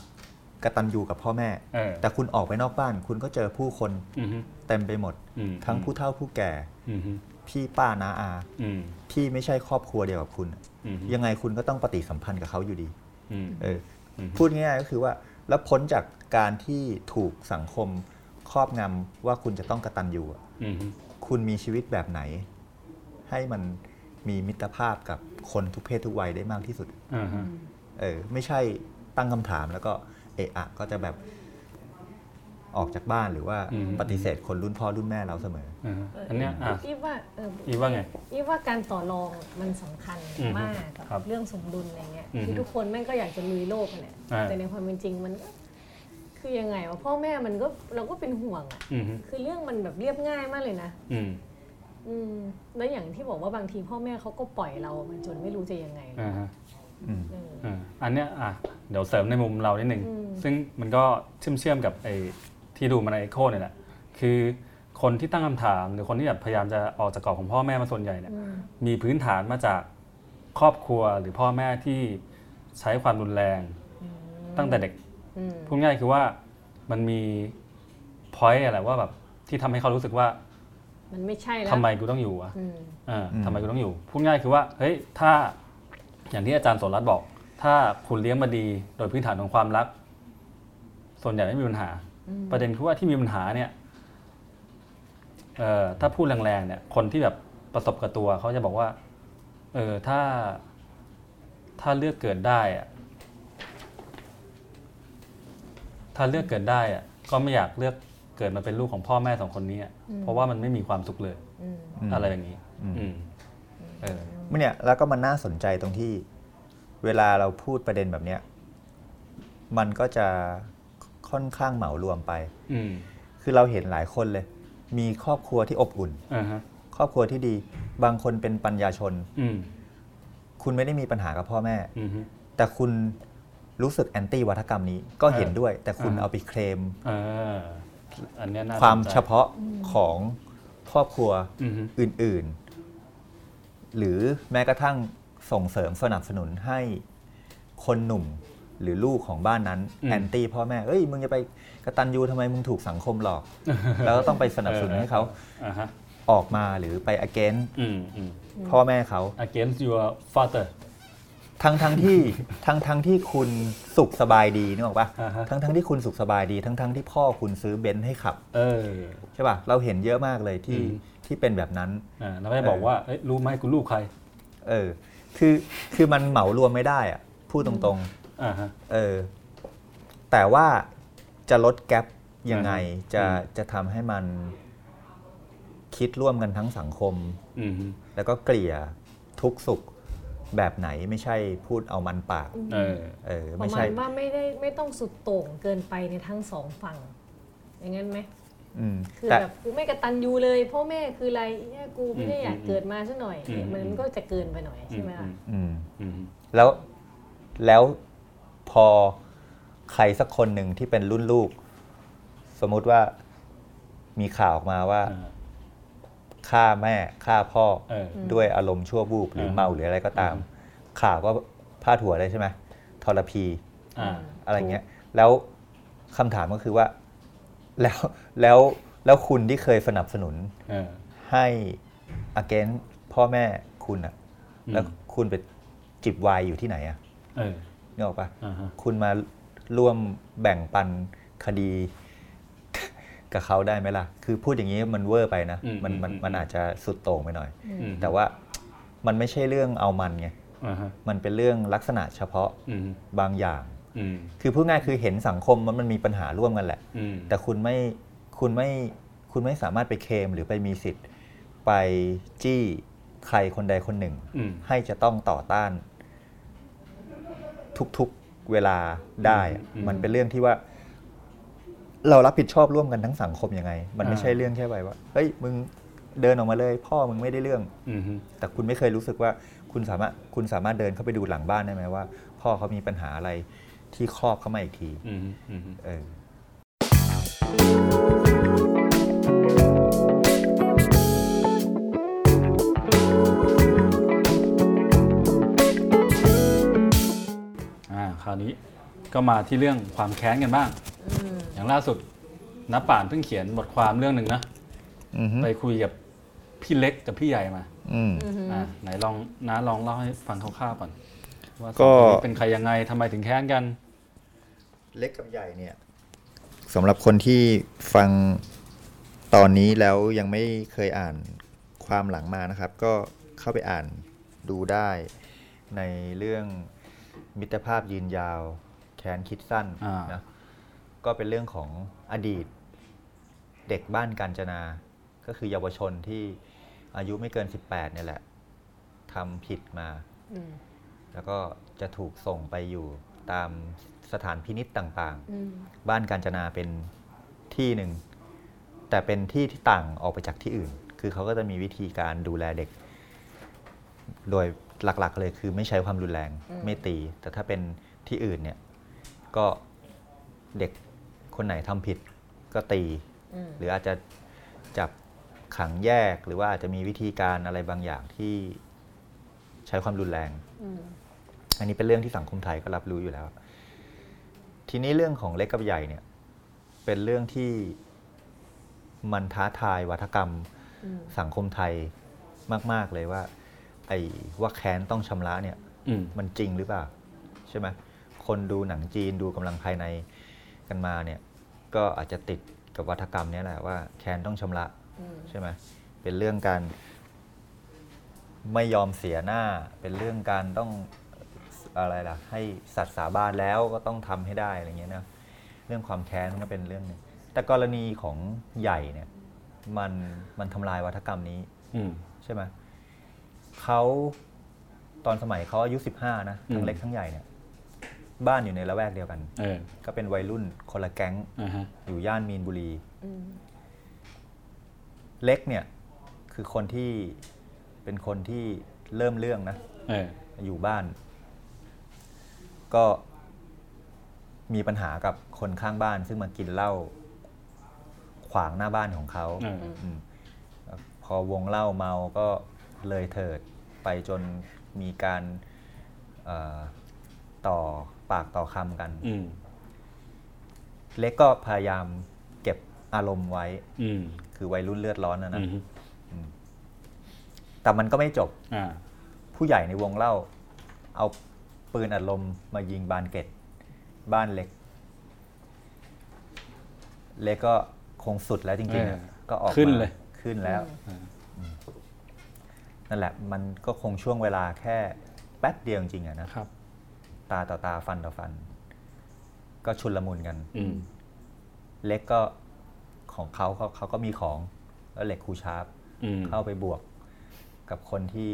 กตัญญูกับพ่อแม่เออแต่คุณออกไปนอกบ้าน คุณก็เจอผู้คนอืมฮึเต็มไปหมดอืมทั้งผู้เฒ่าผู้แก่อืมฮึพี่ป้านาอาอืมที่ไม่ใช่ครอบครัวเดียวกับคุณอืมฮึยังไงคุณก็ต้องปฏิสัมพันธ์กับเขาอยู่ดีอืมเอออืมพูดง่ายๆก็คือว่า แล้วพ้นจากการที่ถูกสังคมครอบงำว่าคุณจะต้องกระตันอยู่อะอืมฮึคุณมีชีวิตแบบไหน ให้มันมีมิตรภาพกับคนทุกเพศทุกวัยได้มากที่สุดอ่าฮะเออ ไม่ใช่ตั้งคำถามแล้วก็ เอะอะก็จะแบบออกจากบ้านหรือว่าอืมปฏิเสธคนรุ่นพ่อรุ่นแม่เราเสมออ่าฮะอันเนี้ยอะอีฟว่าเอออีว่าไงอีฟว่าการต่อรองมันสำคัญอืมมากกับครับเรื่องสมดุลอะไรเงี้ยอืมคือทุกคนแม่งก็อยากจะลุยโลกกันแหละอ่าแต่ในความเป็นจริงมันก็คือยังไงวะพ่อแม่มันก็เราก็เป็นห่วงอะอืมฮึคือเรื่องมันแบบเรียบง่ายมากเลยนะอืมอืมแล้วอย่างที่บอกว่าบางทีพ่อแม่เขาก็ปล่อยเรามันจนไม่รู้จะยังไง อ่าฮะอืมเอออ่าอันเนี้ยอะเดี๋ยวเสริมในมุมเรานิดหนึ่งอืมซึ่งมันก็เชื่อมเชื่อมๆกับไอ้ที่ดูมาในเอโคเนี่ยแหละคือคนที่ตั้งคำถาม หรือคนที่แบบพยายามจะออกจากกรอบของพ่อแม่มาส่วนใหญ่เนี่ยอืมมีพื้นฐานมาจากครอบครัวหรือพ่อแม่ที่ใช้ความรุนแรงตั้งแต่เด็กอืมพูดง่ายคือว่ามันมีพอยต์อะไรว่าแบบที่ทำให้เขารู้สึกว่า มันไม่ใช่แล้วทำไมกูต้องอยู่วะอืมอ่าอืมทำไมกูต้องอยู่พูดง่ายคือว่าเฮ้ยถ้า อย่างที่อาจารย์โสรัตน์บอก ถ้าคุณเลี้ยงมาดีโดยพื้นฐานของความรัก ส่วนใหญ่ไม่มีปัญหาอืมประเด็นคือว่าที่มีปัญหาเนี่ยเอ่อถ้าพูดแรงๆเนี่ย คนที่แบบประสบกับตัวเขาจะบอกว่า เออถ้าถ้าเลือกเกิดได้อะถ้าเลือกเกิดได้อะก็ไม่อยากเลือกเกิดมาเป็นลูกของพ่อแม่สองคนนี้อะเพราะว่ามันไม่มีความสุขเลยอืมอืมอะไรอย่างนี้อืมอืมเออ เนี่ยแล้วก็มันน่าสนใจตรงที่เวลาเราพูดประเด็นแบบเนี้ยมันก็จะค่อนข้างเหมารวมไปอืมคือเราเห็นหลายคนเลย มีครอบครัวที่อบอุ่นอ่าฮะครอบครัวที่ดี บางคนเป็นปัญญาชนอืมคุณไม่ได้มีปัญหากับพ่อแม่อืมฮึแต่คุณรู้สึกแอนตี้วัฒกรรมนี้ก็เห็นเออด้วย แต่คุณอ่าเอาไปเคลมเอออันเนี้ยน่าความสนใจเฉพาะของครอบครัวอือฮึอื่นๆ หรือแม้กระทั่งส่งเสริมสนับสนุนให้คนหนุ่มหรือลูกของบ้านนั้นแอนตี้พ่อแม่ เอ้ย มึงจะไปกระตันยูทำไมมึงถูกสังคมหลอก แล้วก็ต้องไปสนับสนุนให้เขาอ่าฮะออกมาหรือไป against อืมอืมพ่อแม่เขา against your father ทั้งทั้งที่ทั้งทั้งที่คุณสุขสบายดีนึกออกปะอ่าฮะทั้งทั้งที่คุณสุขสบายดี ทั้งทั้งที่พ่อคุณซื้อเบนซ์ให้ขับเออใช่ป่ะเราเห็นเยอะมากเลยที่อืม ที่เป็นแบบนั้นอ่าแล้วก็จะบอกว่าเอ้ยรู้ไหมกูลูกใคร เออ คือคือมันเหมารวมไม่ได้อะพูดตรงอ่าฮะๆเออ แต่ว่าจะลดแกลบยังไงอืมจะอืมจะทำให้มันคิดร่วมกันทั้งสังคมอืมฮึแล้วก็เกลี่ยทุกข์สุขแบบไหนไม่ใช่พูดเอามันปากเออเออประไม่มาใช่ณว่าไม่ได้ไม่ต้องสุดโต่งเกินไปในทั้งสองฝั่งอย่างนั้นไหมอืม คือแต่แบบกูไม่กระตันยูเลยพ่อแม่คืออะไรเนี่ยกูไม่ได้อยากอืมเกิดมาซะหน่อยอืมมันก็จะเกินไปหน่อยใช่ไหมล่ะอืมอืมแล้วแล้วพอใครสักคนหนึ่งที่เป็นรุ่นลูก สมมุติว่ามีข่าวออกมาว่าอ่าฆ่าแม่ฆ่าพ่อเออด้วยอารมณ์ชั่ววูบหรือเออเมาหรืออะไรก็ตาม ข่าวก็พาดหัวเลยใช่ไหมทรพีอ่าอะไรเงี้ย แล้วคำถามก็คือว่า แล้วแล้วแล้วคุณที่เคยสนับสนุนเออให้ against พ่อแม่คุณอะอืมแล้วคุณไปจิบไวน์อยู่ที่ไหนอะเออนึกออกปะอ่าฮะคุณมาร่วมแบ่งปันคดีกับเขาได้ไหมล่ะ คือพูดอย่างนี้มันเวอร์ไปนะอืมมันมันอืมมันอาจจะสุดโต่งไปหน่อยอืมแต่ว่ามันไม่ใช่เรื่องเอามันไงอ่าฮะมันเป็นเรื่องลักษณะเฉพาะอืมบางอย่างอืม คือพูดง่ายคือเห็นสังคมมันมันมีปัญหาร่วมกันแหละอืมแต่คุณไม่คุณไม่คุณไม่สามารถไปเคลมหรือไปมีสิทธิ์ ไปจี้ใครคนใดคนหนึ่งอืมให้จะต้องต่อต้าน ทุกๆเวลาได้อะอืมมันเป็นเรื่องที่ว่า เรารับผิดชอบร่วมกันทั้งสังคมยังไง มันไม่อ่าใช่เรื่องแค่ไปว่าเฮ้ยมึงเดินออกมาเลยพ่อมึงไม่ได้เรื่องอืมฮึแต่คุณไม่เคยรู้สึกว่า คุณสามารถคุณสามารถเดินเข้าไปดูหลังบ้านได้ไหมว่า พ่อเขามีปัญหาอะไร ที่ครอบเข้ามาอีกทีอืมฮึอืมฮึเอออ่าคราวนี้ก็มาที่เรื่องความแค้นกันบ้างอย่างล่าสุดนับป่านเพิ่งเขียนบทความเรื่องหนึ่งนะอือฮึไปคุยกับพี่เล็กกับพี่ใหญ่มาอืมอ่าไหนลองน้าลองเล่าให้ฟังคร่าวๆก่อนว่าก็สองคนนี้เป็นใครยังไงทำไมถึงแค้นกัน เล็กกับใหญ่เนี่ยสำหรับคนที่ฟังตอนนี้แล้วยังไม่เคยอ่านความหลังมานะครับ ก็เข้าไปอ่านดูได้ในเรื่องมิตรภาพยืนยาวแค้นคิดสั้นอ่านนะก็เป็นเรื่องของอดีตเด็กบ้านกาญจนา ก็คือเยาวชนที่อายุไม่เกิน 18เนี่ยแหละทำผิดมาอืมแล้วก็จะถูกส่งไปอยู่ตาม สถานพินิษต่างอืมๆบ้านกาญจนาเป็นที่หนึ่ง แต่เป็นที่ที่ต่างออกไปจากที่อื่น คือเขาก็จะมีวิธีการดูแลเด็ก โดยหลักๆเลยคือไม่ใช้ความรุนแรงไม่ตี แต่ถ้าเป็นที่อื่นเนี่ยก็เด็กคนไหนทำผิดก็ตีอืมหรืออาจจะจับขังแยกหรือว่าอาจจะมีวิธีการอะไรบางอย่างที่ใช้ความรุนแรงอืมอันนี้เป็นเรื่องที่สังคมไทยก็รับรู้อยู่แล้ว ทีนี้เรื่องของเล็กกับใหญ่เนี่ยเป็นเรื่องที่มันท้าทายวัฒกรรมอืมสังคมไทยมาก ๆ เลยว่า ไอ้ว่าแค้นต้องชำระเนี่ยอืมมันจริงหรือเปล่า ใช่ไหมคนดูหนังจีนดูกำลังภายในกันมาเนี่ย ก็อาจจะติดกับวัฒกรรมเนี้แหละว่าแค้นต้องชำระอืมใช่ไหมเป็นเรื่องการไม่ยอมเสียหน้า เป็นเรื่องการต้อง อะไรล่ะ ให้สัตว์สาบานแล้วก็ต้องทำให้ได้อะไรเงี้ยนะเรื่องความแค้นมันก็เป็นเรื่องหนึ่งแต่กรณีของใหญ่เนี่ย มันมันทำลายวัฒกรรมนี้อืมใช่ไหมเขาตอนสมัยเขาอายุ15นะทั้อืงมเล็กทั้งใหญ่เนี่ย บ้านอยู่ในละแวกเดียวกันเออก็เป็นวัยรุ่นคนละแก๊งอ่าฮะอยู่ย่านมีนบุรีอืมเล็กเนี่ย คือคนที่เป็นคนที่เริ่มเรื่องนะเอออยู่บ้าน ก็มีปัญหากับคนข้างบ้าน ซึ่งมากินเหล้าขวางหน้าบ้านของเขาเอออืมพอวงเล่าเมาก็เลยเถิดไปจนมีการเอ่อต่อปากต่อคำกัน อืมเล็กก็พยายามเก็บอารมณ์ไว้ อืมคือวัยรุ่นเลือดร้อนนะอืนะมแต่มันก็ไม่จบ อ่าผู้ใหญ่ในวงเล่า เอา ปืนอัดลมมายิงบานเกตบ้านเล็ก เล็กก็คงสุดแล้วจริงๆอะเออก็ออกขึ้นมาเลย ขึ้นแล้วอ่านั่นแหละ มันก็คงช่วงเวลาแค่แป๊บเดียวจริงๆอะนะ ครับ ตาต่อตาฟันต่อฟัน ก็ชุนละมุนกัน อืม เล็กก็ของเขาเขาเขาก็มีของ แล้วเหล็กคูชาร์ปอืม เข้าไปบวก กับคนที่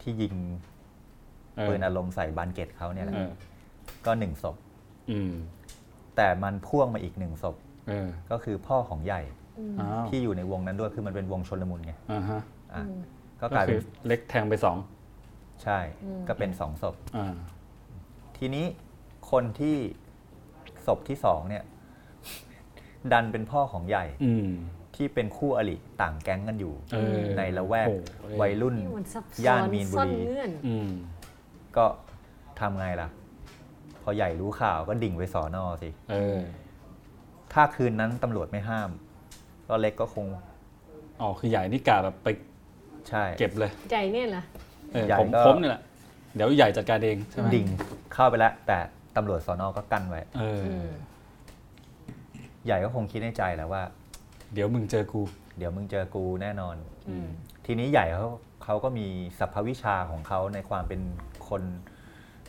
ที่ยิงเออ ปืนอารมณ์ใส่บานเกตเขาเนี่ยแหละเออก็หนึ่งศพอืมแต่มันพ่วงมาอีกหนึ่งศพเออก็คือพ่อของใหญ่อ้าวที่อยู่ในวงนั้นด้วยคือมันเป็นวงชนละมุนไงอ่าฮะอะก็ก็กลายคืเป็อนเล็กแทงไปสองใช่ ก็เป็นสองศพอ่าทีนี้คนที่ศพที่สองเนี่ย ดันเป็นพ่อของใหญ่อืมที่เป็นคู่อริต่างแก๊งกันอยู่เออในละแวกโอ้ยวัยรุ่นนี่มันซับซ้ย่าอนนมีนบุซ่อนรีเงื่อนอืม ก็ทำไงล่ะ พอใหญ่รู้ข่าวก็ดิ่งไปสอนอสิเออ ถ้าคืนนั้นตำรวจไม่ห้าม ก็เล็กก็คง อ๋อ คือใหญ่นี่กาแบบไปใช่ เก็บเลยใจเนี่ยเหรอ เออใหญ่ผมก็ ผมนี่แหละ เดี๋ยวใหญ่จัดการเองใช่ไหมดิ่งเข้าไปแล้ว แต่ตำรวจสอนอก็กั้นไว้ เอออมใหญ่ก็คงคิดในใจแหล้วว่า เดี๋ยวมึงเจอกู เดี๋ยวมึงเจอกูแน่นอน อืม ทีนี้ใหญ่เขาเขาก็มีสัพพวิชาของเขาในความเป็น คน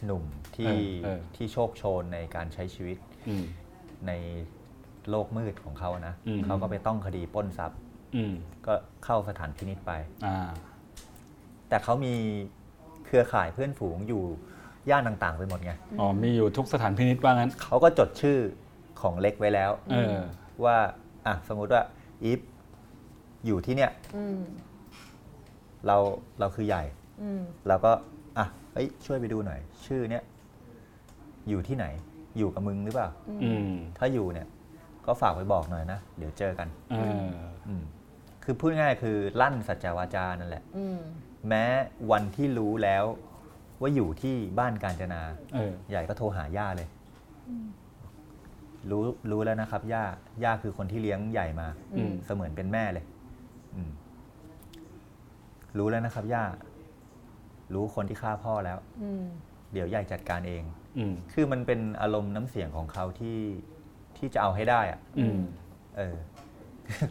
หนุ่มที่เออเออที่โชคโชนในการใช้ชีวิตอืมในโลกมืดของเขานะอืมเขาก็ไปต้องคดีปล้นทรัพย์อืมก็เข้าสถานพินิษไปอ่าแต่เขามีเครือข่ายเพื่อนฝูงอยู่ย่านต่าง ๆ ไปหมดไงอ๋อมีอยู่ทุกสถานพินิจว่างั้นเขาก็จดชื่อของเล็กไว้แล้วเออว่าอะสมมุติว่าอีฟอยู่ที่เนี่ยอืมเราเราคือใหญ่อืมเราก็ อะเฮ้ยช่วยไปดูหน่อย ชื่อเนี้ยอยู่ที่ไหน อยู่กับมึงหรือเปล่าอืมถ้าอยู่เนี่ย ก็ฝากไปบอกหน่อยนะ เดี๋ยวเจอกันเอออืมคือพูดง่ายๆคือลั่นสัจจวาจานั่นแหละอืมแม้วันที่รู้แล้วว่าอยู่ที่บ้านการจนาเออใหญ่ก็โทรหาย่าเลยรู้รู้แล้วนะครับ ย่าย่าคือคนที่เลี้ยงใหญ่มาอืมเสมือนเป็นแม่เลยอืมรู้แล้วนะครับ ย่า รู้คนที่ฆ่าพ่อแล้วอืมเดี๋ยวใหญ่จัดการเองอืมคือมันเป็นอารมณ์น้ำเสียงของเขาที่ที่จะเอาให้ได้อะอืมเออ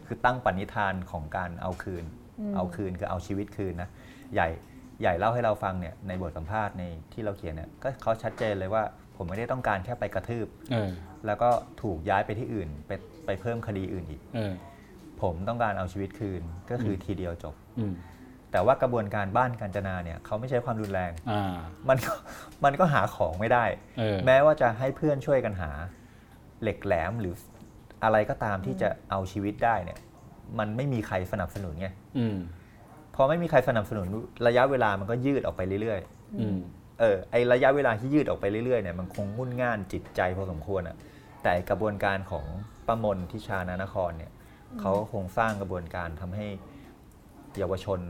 คือตั้งปณิธานของการเอาคืนอืมเอาคืนคือเอาชีวิตคืนนะใหญ่ใหญ่เล่าให้เราฟังเนี่ยในบทสัมภาษณ์ในที่เราเขียนเนี่ยก็เขาชัดเจนเลยว่าผมไม่ได้ต้องการแค่ไปกระทืบเออแล้วก็ถูกย้ายไปที่อื่น ไปไปเพิ่มคดีอื่นอีกเออผมต้องการเอาชีวิตคืนก็คือทีเดียวจบอืม แต่ว่ากระบวนการบ้านการจนาเนี่ยเขาไม่ใช้ความรุนแรงอ่ามันก็มันก็หาของไม่ได้เออแม้ว่าจะให้เพื่อนช่วยกันหา เหล็กแหลมหรืออะไรก็ตามที่จะเอาชีวิตได้เนี่ย มันไม่มีใครสนับสนุนไงอืมพอไม่มีใครสนับสนุนระยะเวลามันก็ยืดออกไปเรื่อยอืมๆเออไอระยะเวลาที่ยืดออกไปเรื่อยๆเนี่ยมันคงงุ่นง่านจิตใจพอสมควรอะแต่กระบวนการของประมลทิชานานครเนี่ยเขาก็คงสร้างกระบวนการทำให้เยาวชน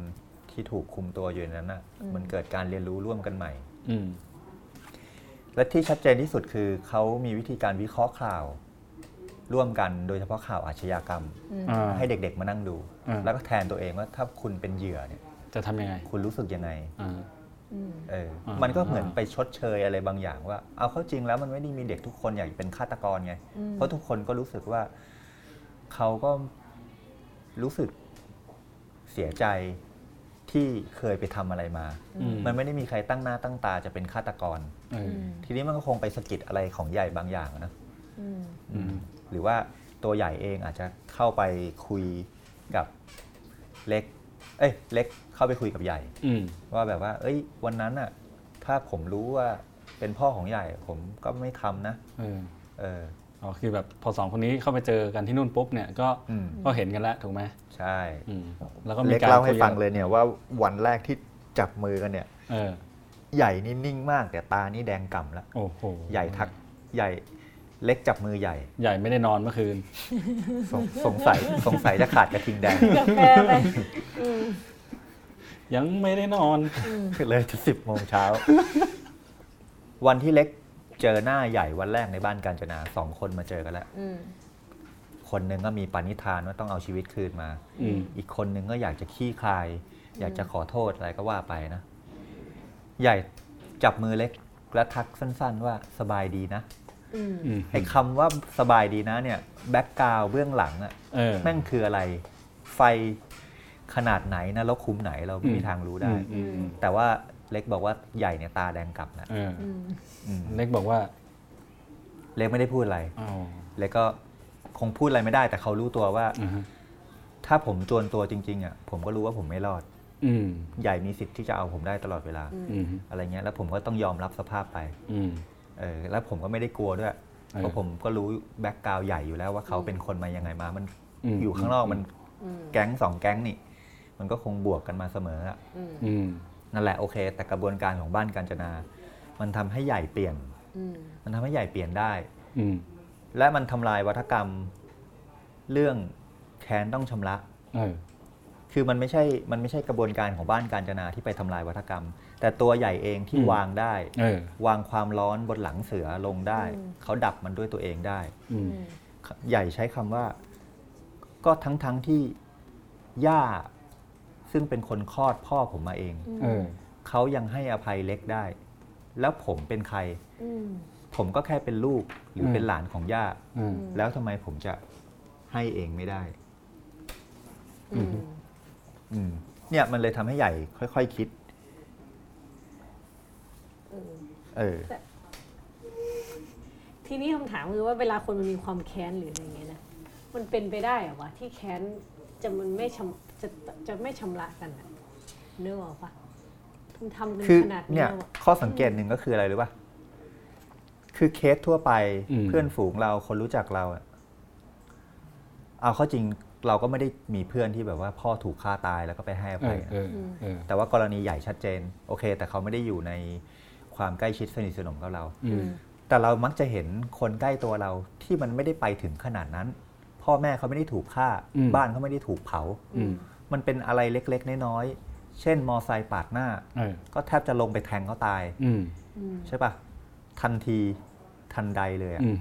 ที่ถูกคุมตัวอยู่ในนั้นน่ะมันเกิดการเรียนรู้ร่วมกันใหม่อืมและที่ชัดเจนที่สุดคือเขามีวิธีการวิเคราะห์ข่าว ร่วมกันโดยเฉพาะข่าวอาชญากรรมอ่าให้เด็กๆมานั่งดูอ่าแล้วก็แทนตัวเองว่าถ้าคุณเป็นเหยื่อเนี่ย จะทำยังไง คุณรู้สึกยังไงอ่าอืมเอออ่ามัมันก็เหมือนไปชดเชยอะไรบางอย่างว่า เอาเข้าจริงแล้วมันไม่ได้มีเด็กทุกคนอยากเป็นฆาตกรไงอืมเพราะทุกคนก็รู้สึกว่าเขาก็รู้สึกเสียใจ ที่เคยไปทำอะไรมาอืมมันไม่ได้มีใครตั้งหน้าตั้งตาจะเป็นฆาตกรเออทีนี้มันก็คงไปสะกิดอะไรของใหญ่บางอย่างนะอืมอืมหรือว่าตัวใหญ่เองอาจจะเข้าไปคุยกับเล็ก เอ้ย เล็กเข้าไปคุยกับใหญ่อืมว่าแบบว่า เอ้ย วันนั้นอะถ้าผมรู้ว่าเป็นพ่อของใหญ่ ผมก็ไม่ทำนะเออเอออ๋อคือแบบพอสองคนนี้เข้าไปเจอกันที่นู่นปุ๊บเนี่ยก็อืมก็เห็นกันแล้วถูกไหมใช่อืมแล้วก็มีเล็กการเล่าให้คุยฟังเลยเนี่ยว่าวันแรกที่จับมือกันเนี่ยเออใหญ่นี่นิ่งมากแต่ตานี่แดงก่ำแล้วโอ้โหใหญ่ทักใหญ่เล็กจับมือใหญ่ ใหญ่ไม่ได้นอนเมื่อคืน สงสงสัยสงสัยจะขาดกระทิงแดงกาแฟไปอืมยังไม่ได้นอนเลยจะสิบโมงเช้า วันที่เล็ก เจอหน้าใหญ่วันแรกในบ้านกาญจนาสองคนมาเจอกันแล้วอืมคนหนึ่งก็มีปณิธานว่าต้องเอาชีวิตคืนมาอืมอีกคนหนึ่งก็อยากจะขี้คลาย อยากจะขอโทษอะไรก็ว่าไปนะ ใหญ่จับมือเล็กและทักสั้น ๆ ว่าสบายดีนะอืมอืมไอ้คำว่าสบายดีนะ เนี่ยแบ็กกราวเบื้องหลังอะเออแม่งคืออะไร ไฟขนาดไหนนะแล้วคุมไหนเราไม่มีทางรู้ได้อืมอืมแต่ว่า เล็กบอกว่าใหญ่เนี่ยตาแดงกลับนะเอออืมอืมเล็กบอกว่า เล็กไม่ได้พูดอะไรอ้าวเล็กก็คงพูดอะไรไม่ได้ แต่เขารู้ตัวว่าอ่าฮะถ้าผมจวนตัวจริงๆอะผมก็รู้ว่าผมไม่รอด อืมใหญ่มีสิทธิ์ที่จะเอาผมได้ตลอดเวลา อืมอะไรเงี้ยแล้วผมก็ต้องยอมรับสภาพไป อืม เออแล้วผมก็ไม่ได้กลัวด้วยเออเพราะผมก็รู้แบ็กกราวใหญ่อยู่แล้วว่าเขาเป็นคนมายังไงมา มันอืม อยู่ข้างนอกมันอืมแก๊งสองแก๊งนี่ มันก็คงบวกกันมาเสมออะอืมอืม นั่นแหละโอเค แต่กระบวนการของบ้านกาญจนา มันทำให้ใหญ่เปลี่ยนอืมมันทำให้ใหญ่เปลี่ยนได้ อืมและมันทำลายวัฒกรรมเรื่องแค้นต้องชำระเออคือมันไม่ใช่ มันไม่ใช่กระบวนการของบ้านการจนาที่ไปทำลายวัฒกรรม แต่ตัวใหญ่เองที่อืมวางได้เออวางความร้อนบนหลังเสือลงได้ เขาดับมันด้วยตัวเองได้อืมใหญ่ใช้คำว่า ก็ทั้งทั้งๆที่ย่า ซึ่งเป็นคนคลอดพ่อผมมาเองเออ เขายังให้อภัยเล็กได้ แล้วผมเป็นใคร อืมผมก็แค่เป็นลูกหรืออม เป็นหลานของย่า อืม แล้วทำไมผมจะให้เองไม่ได้ อืม อืมเนี่ยมันเลยทำให้ใหญ่ ค่อยๆคิดเออ ทีนี้คำถามคือว่าเวลาคนมันมีความแค้นหรืออะไรเงี้ยนะมันเป็นไปได้เหรอวะที่แค้นจะมันไม่ชำ จะจะไม่ชำระกันอะนึกออกปะมันทำกันคือขนาดนี้เนี่ยแล้วอะข้อสังเกตหนึ่งก็คืออะไรรู้ป่ะคือเคสทั่วไปอืมเพื่อนฝูงเราคนรู้จักเราอะเอาเข้าจริงเราก็ไม่ได้มีเพื่อนที่แบบว่าพ่อถูกฆ่าตายแล้วก็ไปให้อเอภัยอนะเออเออแต่ว่ากรณีใหญ่ชัดเจน โอเค แต่เขาไม่ได้อยู่ในความใกล้ชิดสนิทสนมกับเราอืมแต่เรามักจะเห็นคนใกล้ตัวเราที่มันไม่ได้ไปถึงขนาดนั้น พ่อแม่เขาไม่ได้ถูกฆ่าอืมบ้านเขาไม่ได้ถูกเผาอื มมันเป็นอะไรเล็กๆน้อยๆเช่นมอไซค์ปาดหน้าเออก็แทบจะลงไปแทงเขาตายอืมอืมใช่ปะทันทีทันใดเลยอะอืม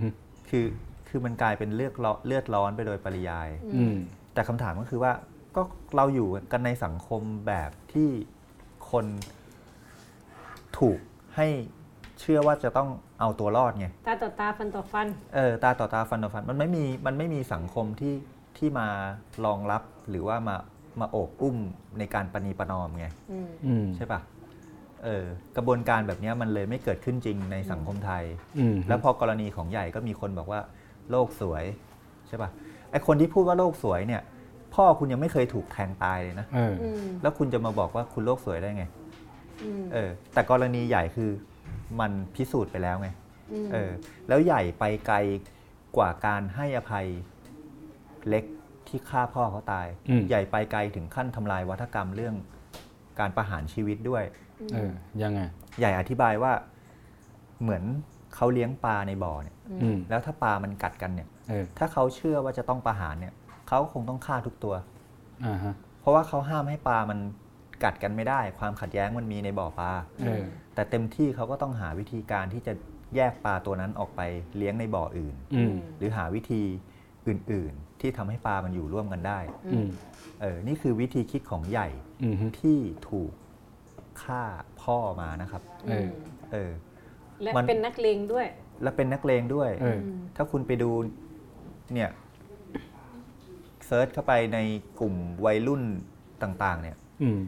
คือคือมันกลายเป็นเลือดร้อนเลือดร้อนไปโดยปริยายอืมแต่คำถามก็คือว่าก็เราอยู่กันในสังคมแบบที่คนถูกให้เชื่อว่าจะต้องเอาตัวรอดไงตาต่อตาฟันต่อฟันเออตาต่อตาฟันต่อฟันมันไม่มีมันไม่มีสังคมที่ที่มารองรับหรือว่ามา มาโอบอุ้มในการปณีประนอมไงอืมอืมใช่ปะเออกระบวนการแบบเนี้ยมันเลยไม่เกิดขึ้นจริงในสังคมไทยอืมแล้วพอกรณีของใหญ่ก็มีคนบอกว่าโลกสวยใช่ปะไอคนที่พูดว่าโลกสวยเนี่ย พ่อคุณยังไม่เคยถูกแทงตายเลยนะเอออืมแล้วคุณจะมาบอกว่าคุณโลกสวยได้ไงอืมเออ แต่กรณีใหญ่คือมันพิสูจน์ไปแล้วไงมเออ แล้วใหญ่ไปไกลกว่าการให้อภัยเล็ก ที่ฆ่าพ่อเขาตายอืมใหญ่ไปไกลถึงขั้นทำลายวัฒกรรมเรื่องการประหารชีวิตด้วยเออยังไง ใหญ่อธิบายว่าเหมือนเขาเลี้ยงปลาในบ่อเนี่ยอืมแล้วถ้าปลามันกัดกันเนี่ยเออถ้าเขาเชื่อว่าจะต้องประหารเนี่ยเขาคงต้องฆ่าทุกตัวอ่าฮะเพราะว่าเขาห้ามให้ปลามันกัดกันไม่ได้ ความขัดแย้งมันมีในบ่อปลาเออแต่เต็มที่เขาก็ต้องหาวิธีการที่จะแยกปลาตัวนั้นออกไปเลี้ยงในบ่ออื่นอืมหรือหาวิธีอื่น ๆ ที่ทำให้ปลามันอยู่ร่วมกันได้อืมเออนี่คือวิธีคิดของใหญ่อืมที่ถูกฆ่าพ่อมานะครับเออเออและมันเป็นนักเลงด้วย และเป็นนักเลงด้วยเออถ้าคุณไปดูเนี่ยเซิร์ชเข้าไปในกลุ่มวัยรุ่นต่าง ๆ เนี่ยอืม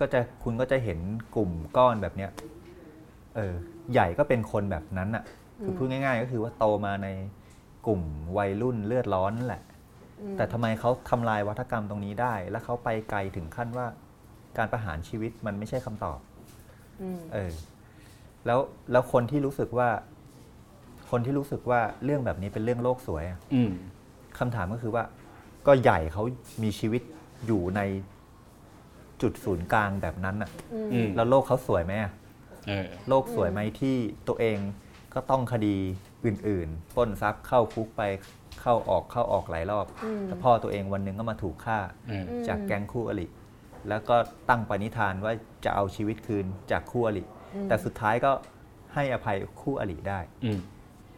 ก็จะคุณก็จะเห็นกลุ่มก้อนแบบเนี้ยเออ ใหญ่ก็เป็นคนแบบนั้นอะ่ะ คือพูดง่าย ๆ ก็คือว่าโตมาใน กลุ่มวัยรุ่นเลือดร้อนนั่นแหละ แต่ทำไมเขาทำลายวัฒกรรมตรงนี้ได้ แล้วเขาไปไกลถึงขั้นว่า การประหารชีวิตมันไม่ใช่คำตอบอืมเออแล้วแล้วคนที่รู้สึกว่า คนที่รู้สึกว่าเรื่องแบบนี้เป็นเรื่องโลกสวยอะอืมคำถามก็คือว่า ก็ใหญ่เขามีชีวิตอยู่ในจุดศูนย์กลางแบบนั้นอะอืมแล้วโลกเขาสวยไหมอะเออโลกสวยไหมที่ตัวเองก็ต้องคดี อื่นๆปล้นทรัพย์เข้าคุกไปเข้าออกเข้าออกหลายรอบอืมแต่พ่อตัวเองวันหนึ่งก็มาถูกฆ่าอืมจากแก๊งคู่อริแล้วก็ตั้งปณิธานว่าจะเอาชีวิตคืนจากคู่อริแต่สุดท้ายก็ให้อภัยคู่อริได้อืม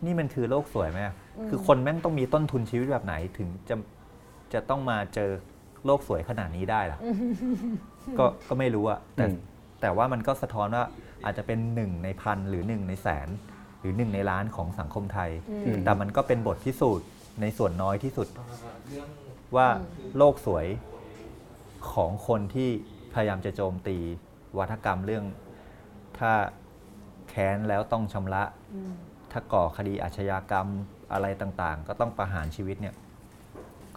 นี่มันคือโลกสวยไหมอะคือคนแม่งต้องมีต้นทุนชีวิตแบบไหนถึงจะจะต้องมาเจอโลกสวยขนาดนี้ได้ล่ะ ก็ก็ไม่รู้อะแต่อืมแต่ว่ามันก็สะท้อนว่าอาจจะเป็นหนึ่งในพันหรือหนึ่งในแสนห รือหนึ่งในล้านของสังคมไทยอืมแต่มันก็เป็นบทพิสูจน์ในส่วนน้อยที่สุด ว่าโลกสวยของคนที่พยายามจะโจมตีวัฒกรรมเรื่อง ถ้าแค้นแล้วต้องชำระอืมถ้าก่อคดีอาชญากรรมอะไรต่างๆ ก็ต้องประหารชีวิตเนี่ย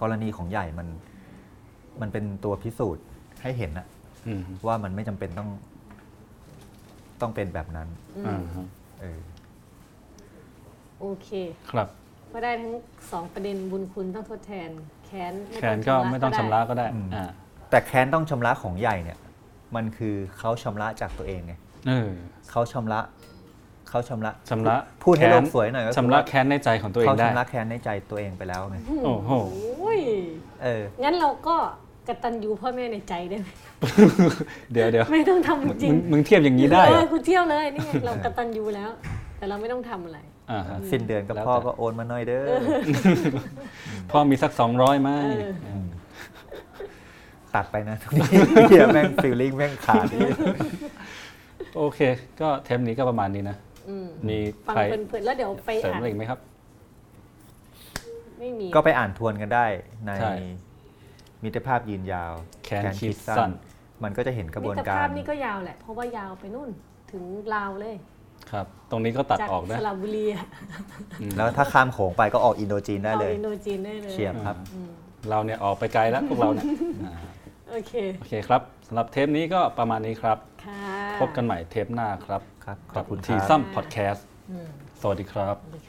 กรณีของใหญ่มัน มันเป็นตัวพิสูจน์ให้เห็นนะอืมว่ามันไม่จำเป็นต้องต้องเป็นแบบนั้นอ่าฮะเออ โอเคครับก็ได้ทั้งสองประเด็นบุญคุณต้องทดแทน แค้นแคนก็ไม่ต้องชำระก็ได้อืมอ่าแต่แค้นต้องชำระของใหญ่เนี่ย มันคือเขาชำระจากตัวเองไงเออเขาชำระเขาชำระชำระพูดให้แค้นโลกสวยหน่อยก็คือชำระแค้นในใจของตัวเองเขาได้ชำระแค้นในใจตัวเองไปแล้วไงโอ้โหโอ้ยเอองั้นเราก็กตัญญูพ่อแม่ในใจได้ไหมเดี๋ยวเดี๋ยวไม่ต้องทำจริมึงงมึงเทียบอย่างนี้ได้เหรเอออคุณเที่ยวเลยนี่ไงเรากตัญญูแล้ว แต่เราไม่ต้องทำอะไรอ่าฮะ สิ้นเดือนกับแล้วพ่อแต่ก็โอนมาหน่อยเด้อพ่อมีสักสองร้อยไหมเออตัดไปนะทุกทีเฮียแม่งฟิลลิ่งแม่งขาดนี่โอเค ก็เทปนี้ก็ประมาณนี้นะอืมมีฟังใครเพลินๆแล้วเดี๋ยวไปเสริมอ่าอะไรอีกไหมครับ ไม่มี ก็ไปอ่านทวนกันได้ในใช่มิตรภาพยืนยาวแค้นคิดสั้นมันก็จะเห็นกระบมิวนตรกาภาพรนี่ก็ยาวแหละเพราะว่ายาวไปนู่นถึงลาวเลย ครับ ตรงนี้ก็ตัดจากออกนะ สระบุรีอะแล้วถ้าข้ามโขงไปก็ออกอินโดจีนได้เอาเลย อินโดจีนได้เลยเชียบครับ อืมเราเนี่ยออกไปไกลแล้วพวกเราเนี่ยอ่าโอเคโอเคครับสำหรับเทปนี้ก็ประมาณนี้ครับ ค่ะ พบกันใหม่เทปหน้าครับครับขกัอบคุณคทีรับซัมพอดแคสต์อืมสวัสดีครับ สวัสดีค่ะ